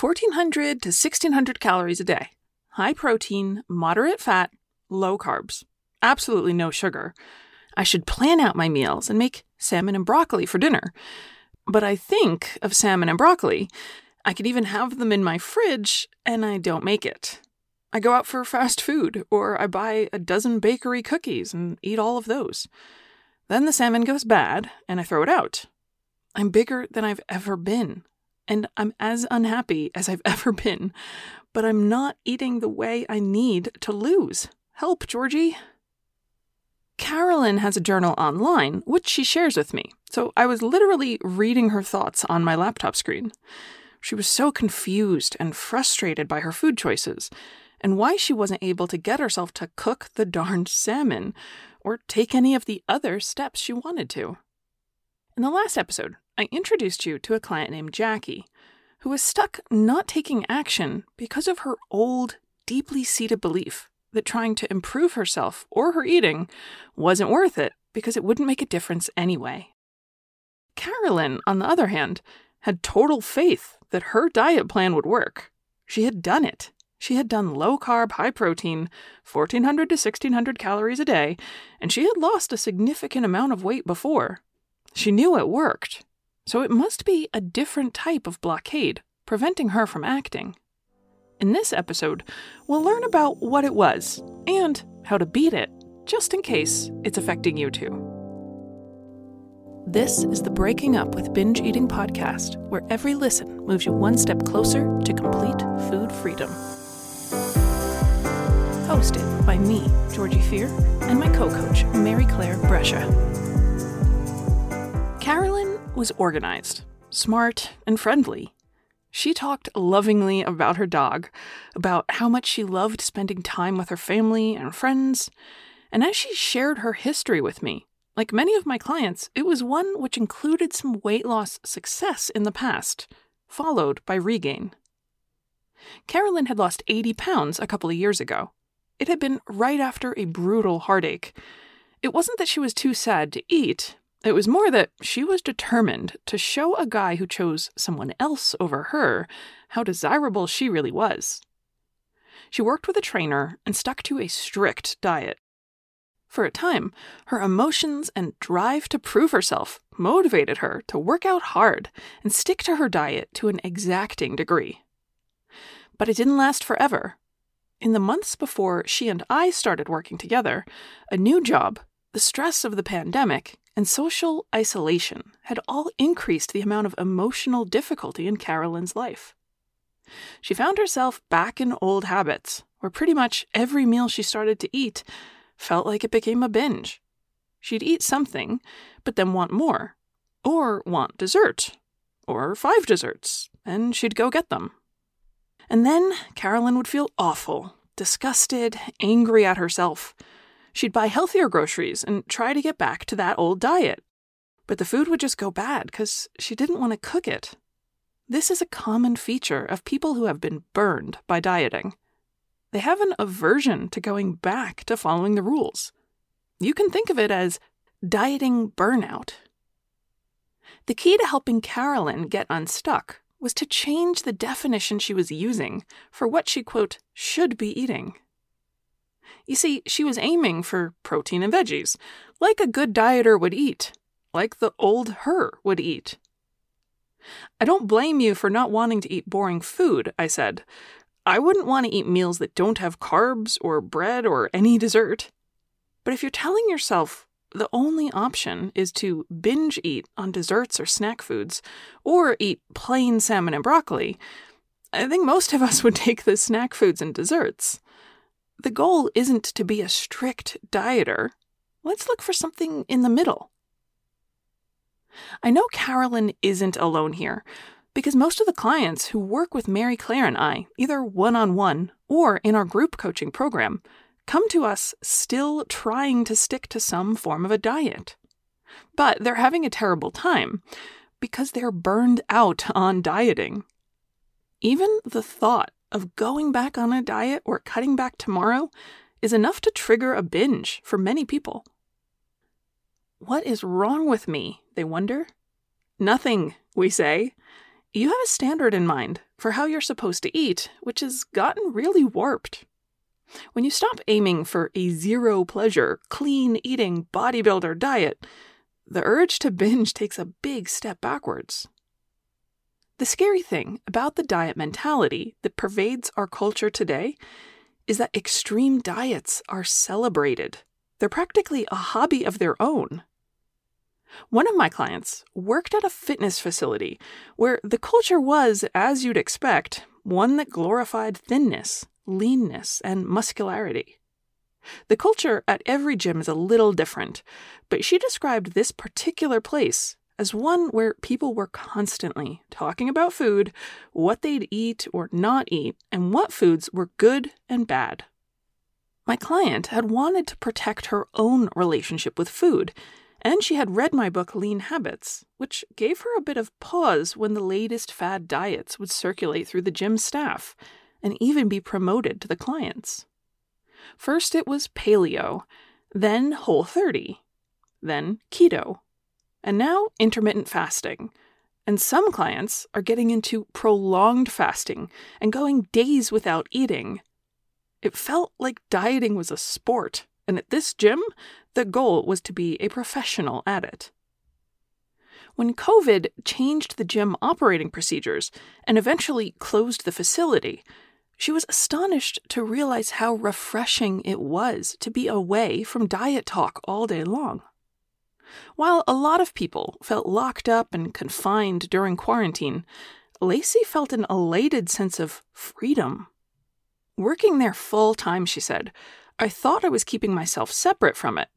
1400 to 1600 calories a day. High protein, moderate fat, low carbs. Absolutely no sugar. I should plan out my meals and make salmon and broccoli for dinner. But I think of salmon and broccoli. I could even have them in my fridge, and I don't make it. I go out for fast food, or I buy a dozen bakery cookies and eat all of those. Then the salmon goes bad, and I throw it out. I'm bigger than I've ever been, and I'm as unhappy as I've ever been, but I'm not eating the way I need to lose. Help, Georgie. Carolyn has a journal online, which she shares with me, so I was literally reading her thoughts on my laptop screen. She was so confused and frustrated by her food choices, and why she wasn't able to get herself to cook the darned salmon or take any of the other steps she wanted to. In the last episode, I introduced you to a client named Jackie, who was stuck not taking action because of her old, deeply seated belief that trying to improve herself or her eating wasn't worth it because it wouldn't make a difference anyway. Carolyn, on the other hand, had total faith that her diet plan would work. She had done it. She had done low carb, high protein, 1400 to 1600 calories a day, and she had lost a significant amount of weight before. She knew it worked, so it must be a different type of blockade preventing her from acting. In this episode, we'll learn about what it was and how to beat it, just in case it's affecting you too. This is the Breaking Up with Binge Eating podcast, where every listen moves you one step closer to complete food freedom. Hosted by me, Georgie Fear, and my co coach, Mary Claire Brescia. Was organized, smart, and friendly. She talked lovingly about her dog, about how much she loved spending time with her family and friends, and as she shared her history with me, like many of my clients, it was one which included some weight loss success in the past, followed by regain. Carolyn had lost 80 pounds a couple of years ago. It had been right after a brutal heartache. It wasn't that she was too sad to eat, it was more that she was determined to show a guy who chose someone else over her how desirable she really was. She worked with a trainer and stuck to a strict diet. For a time, her emotions and drive to prove herself motivated her to work out hard and stick to her diet to an exacting degree. But it didn't last forever. In the months before she and I started working together, a new job, the stress of the pandemic, and social isolation had all increased the amount of emotional difficulty in Carolyn's life. She found herself back in old habits, where pretty much every meal she started to eat felt like it became a binge. She'd eat something, but then want more, or want dessert, or five desserts, and she'd go get them. And then Carolyn would feel awful, disgusted, angry at herself She'd buy healthier groceries and try to get back to that old diet. But the food would just go bad because she didn't want to cook it. This is a common feature of people who have been burned by dieting. They have an aversion to going back to following the rules. You can think of it as dieting burnout. The key to helping Carolyn get unstuck was to change the definition she was using for what she, quote, should be eating. You see, she was aiming for protein and veggies, like a good dieter would eat, like the old her would eat. I don't blame you for not wanting to eat boring food, I said. I wouldn't want to eat meals that don't have carbs or bread or any dessert. But if you're telling yourself the only option is to binge eat on desserts or snack foods, or eat plain salmon and broccoli, I think most of us would take the snack foods and desserts. The goal isn't to be a strict dieter. Let's look for something in the middle. I know Carolyn isn't alone here because most of the clients who work with Mary Claire and I, either one on one or in our group coaching program, come to us still trying to stick to some form of a diet. But they're having a terrible time because they're burned out on dieting. Even the thought of going back on a diet or cutting back tomorrow is enough to trigger a binge for many people. What is wrong with me? They wonder. Nothing, we say. you have a standard in mind for how you're supposed to eat, which has gotten really warped. When you stop aiming for a zero pleasure, clean eating bodybuilder diet, the urge to binge takes a big step backwards. The scary thing about the diet mentality that pervades our culture today is that extreme diets are celebrated. They're practically a hobby of their own. One of my clients worked at a fitness facility where the culture was, as you'd expect, one that glorified thinness, leanness, and muscularity. The culture at every gym is a little different, but she described this particular place as one where people were constantly talking about food, what they'd eat or not eat, and what foods were good and bad. My client had wanted to protect her own relationship with food, and she had read my book Lean Habits, which gave her a bit of pause when the latest fad diets would circulate through the gym staff and even be promoted to the clients. First, it was paleo, then whole 30, then keto, and now intermittent fasting. And some clients are getting into prolonged fasting and going days without eating. It felt like dieting was a sport, and at this gym, the goal was to be a professional at it. When COVID changed the gym operating procedures and eventually closed the facility, she was astonished to realize how refreshing it was to be away from diet talk all day long. While a lot of people felt locked up and confined during quarantine, Lacey felt an elated sense of freedom. Working there full time, she said, I thought I was keeping myself separate from it.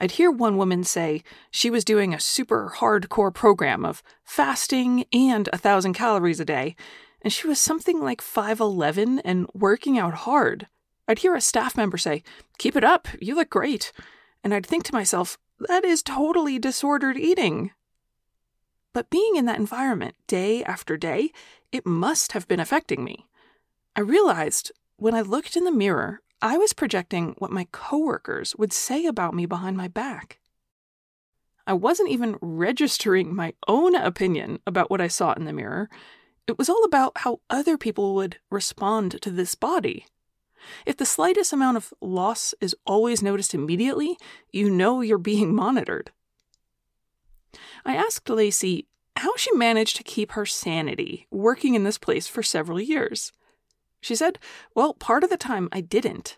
I'd hear one woman say she was doing a super hardcore program of fasting and a thousand calories a day, and she was something like 5'11 and working out hard. I'd hear a staff member say, Keep it up, you look great. And I'd think to myself, That is totally disordered eating. But being in that environment day after day, it must have been affecting me. I realized when I looked in the mirror, I was projecting what my coworkers would say about me behind my back. I wasn't even registering my own opinion about what I saw in the mirror. It was all about how other people would respond to this body. If the slightest amount of loss is always noticed immediately, you know you're being monitored. I asked Lacey how she managed to keep her sanity working in this place for several years. She said, Well, part of the time I didn't.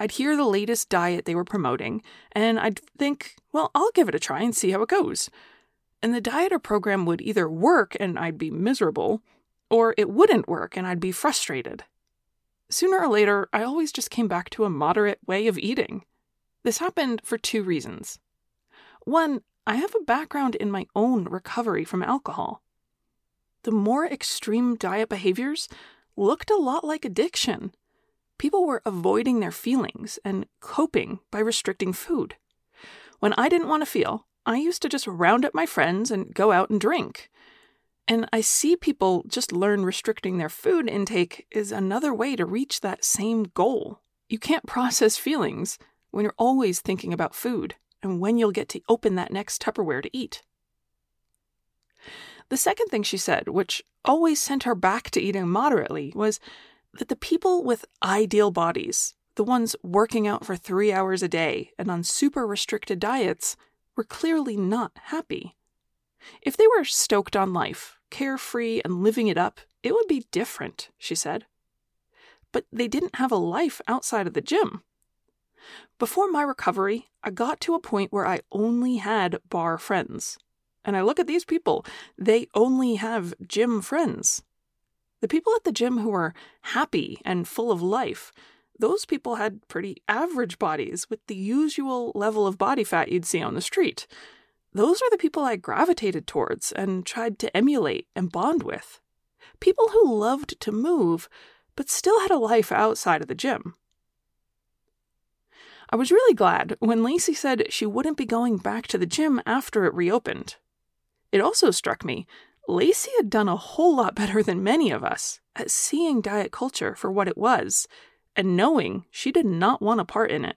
I'd hear the latest diet they were promoting, and I'd think, Well, I'll give it a try and see how it goes. And the diet or program would either work and I'd be miserable, or it wouldn't work and I'd be frustrated. Sooner or later, I always just came back to a moderate way of eating. This happened for two reasons. One, I have a background in my own recovery from alcohol. The more extreme diet behaviors looked a lot like addiction. People were avoiding their feelings and coping by restricting food. When I didn't want to feel, I used to just round up my friends and go out and drink. And I see people just learn restricting their food intake is another way to reach that same goal. You can't process feelings when you're always thinking about food and when you'll get to open that next Tupperware to eat. The second thing she said, which always sent her back to eating moderately, was that the people with ideal bodies, the ones working out for three hours a day and on super restricted diets, were clearly not happy. If they were stoked on life, carefree and living it up, it would be different, she said. But they didn't have a life outside of the gym. Before my recovery, I got to a point where I only had bar friends. And I look at these people, they only have gym friends. The people at the gym who were happy and full of life, those people had pretty average bodies with the usual level of body fat you'd see on the street those are the people I gravitated towards and tried to emulate and bond with. People who loved to move, but still had a life outside of the gym. I was really glad when Lacey said she wouldn't be going back to the gym after it reopened. It also struck me Lacey had done a whole lot better than many of us at seeing diet culture for what it was and knowing she did not want a part in it.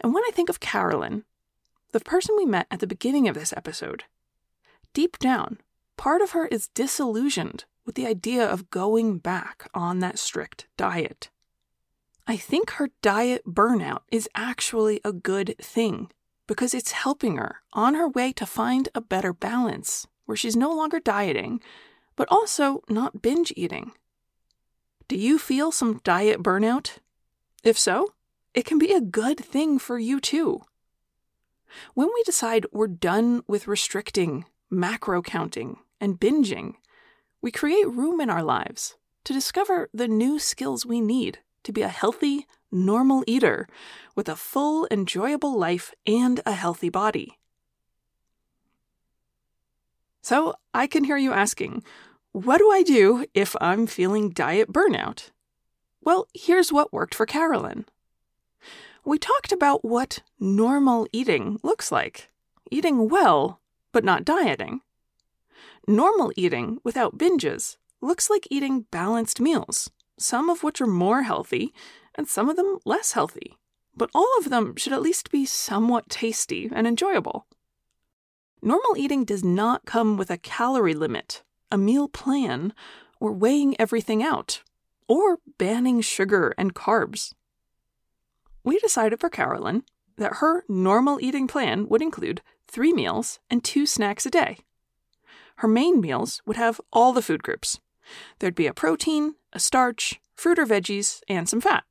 And when I think of Carolyn, the person we met at the beginning of this episode. Deep down, part of her is disillusioned with the idea of going back on that strict diet. I think her diet burnout is actually a good thing because it's helping her on her way to find a better balance where she's no longer dieting, but also not binge eating. Do you feel some diet burnout? If so, it can be a good thing for you too. When we decide we're done with restricting, macro counting, and binging, we create room in our lives to discover the new skills we need to be a healthy, normal eater with a full, enjoyable life and a healthy body. So, I can hear you asking, what do I do if I'm feeling diet burnout? Well, here's what worked for Carolyn. We talked about what normal eating looks like eating well, but not dieting. Normal eating without binges looks like eating balanced meals, some of which are more healthy and some of them less healthy, but all of them should at least be somewhat tasty and enjoyable. Normal eating does not come with a calorie limit, a meal plan, or weighing everything out, or banning sugar and carbs. We decided for Carolyn that her normal eating plan would include three meals and two snacks a day. Her main meals would have all the food groups. There'd be a protein, a starch, fruit or veggies, and some fat.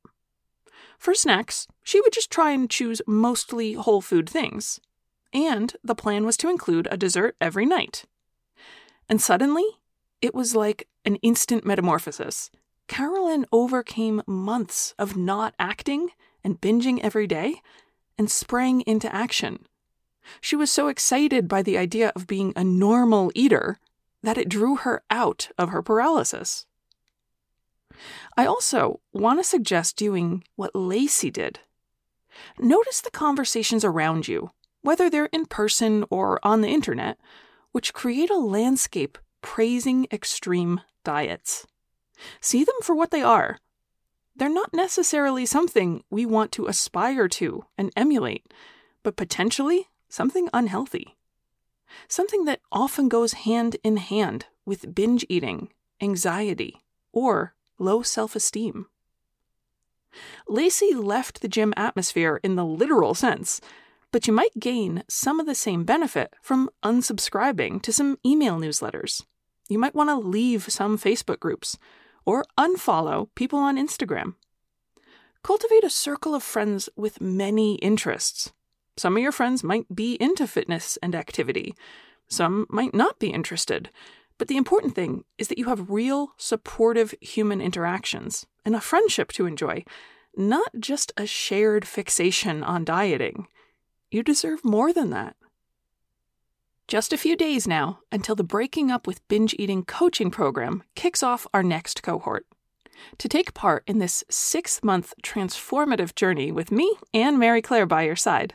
For snacks, she would just try and choose mostly whole food things. And the plan was to include a dessert every night. And suddenly, it was like an instant metamorphosis. Carolyn overcame months of not acting and binging every day and sprang into action. She was so excited by the idea of being a normal eater that it drew her out of her paralysis. I also want to suggest doing what Lacey did. Notice the conversations around you, whether they're in person or on the internet, which create a landscape praising extreme diets. See them for what they are. They're not necessarily something we want to aspire to and emulate, but potentially something unhealthy. Something that often goes hand in hand with binge eating, anxiety, or low self esteem. Lacey left the gym atmosphere in the literal sense, but you might gain some of the same benefit from unsubscribing to some email newsletters. You might want to leave some Facebook groups or unfollow people on Instagram. Cultivate a circle of friends with many interests. Some of your friends might be into fitness and activity, some might not be interested. But the important thing is that you have real, supportive human interactions and a friendship to enjoy, not just a shared fixation on dieting. You deserve more than that. Just a few days now until the Breaking Up with Binge Eating coaching program kicks off our next cohort. To take part in this six month transformative journey with me and Mary Claire by your side,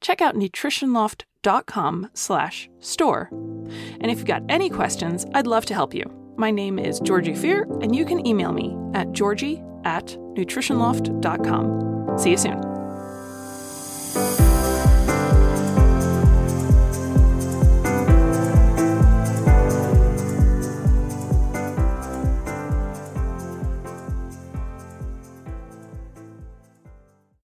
check out nutritionloft.com slash store. And if you've got any questions, I'd love to help you. My name is Georgie Fear, and you can email me at georgie at nutritionloft.com. See you soon.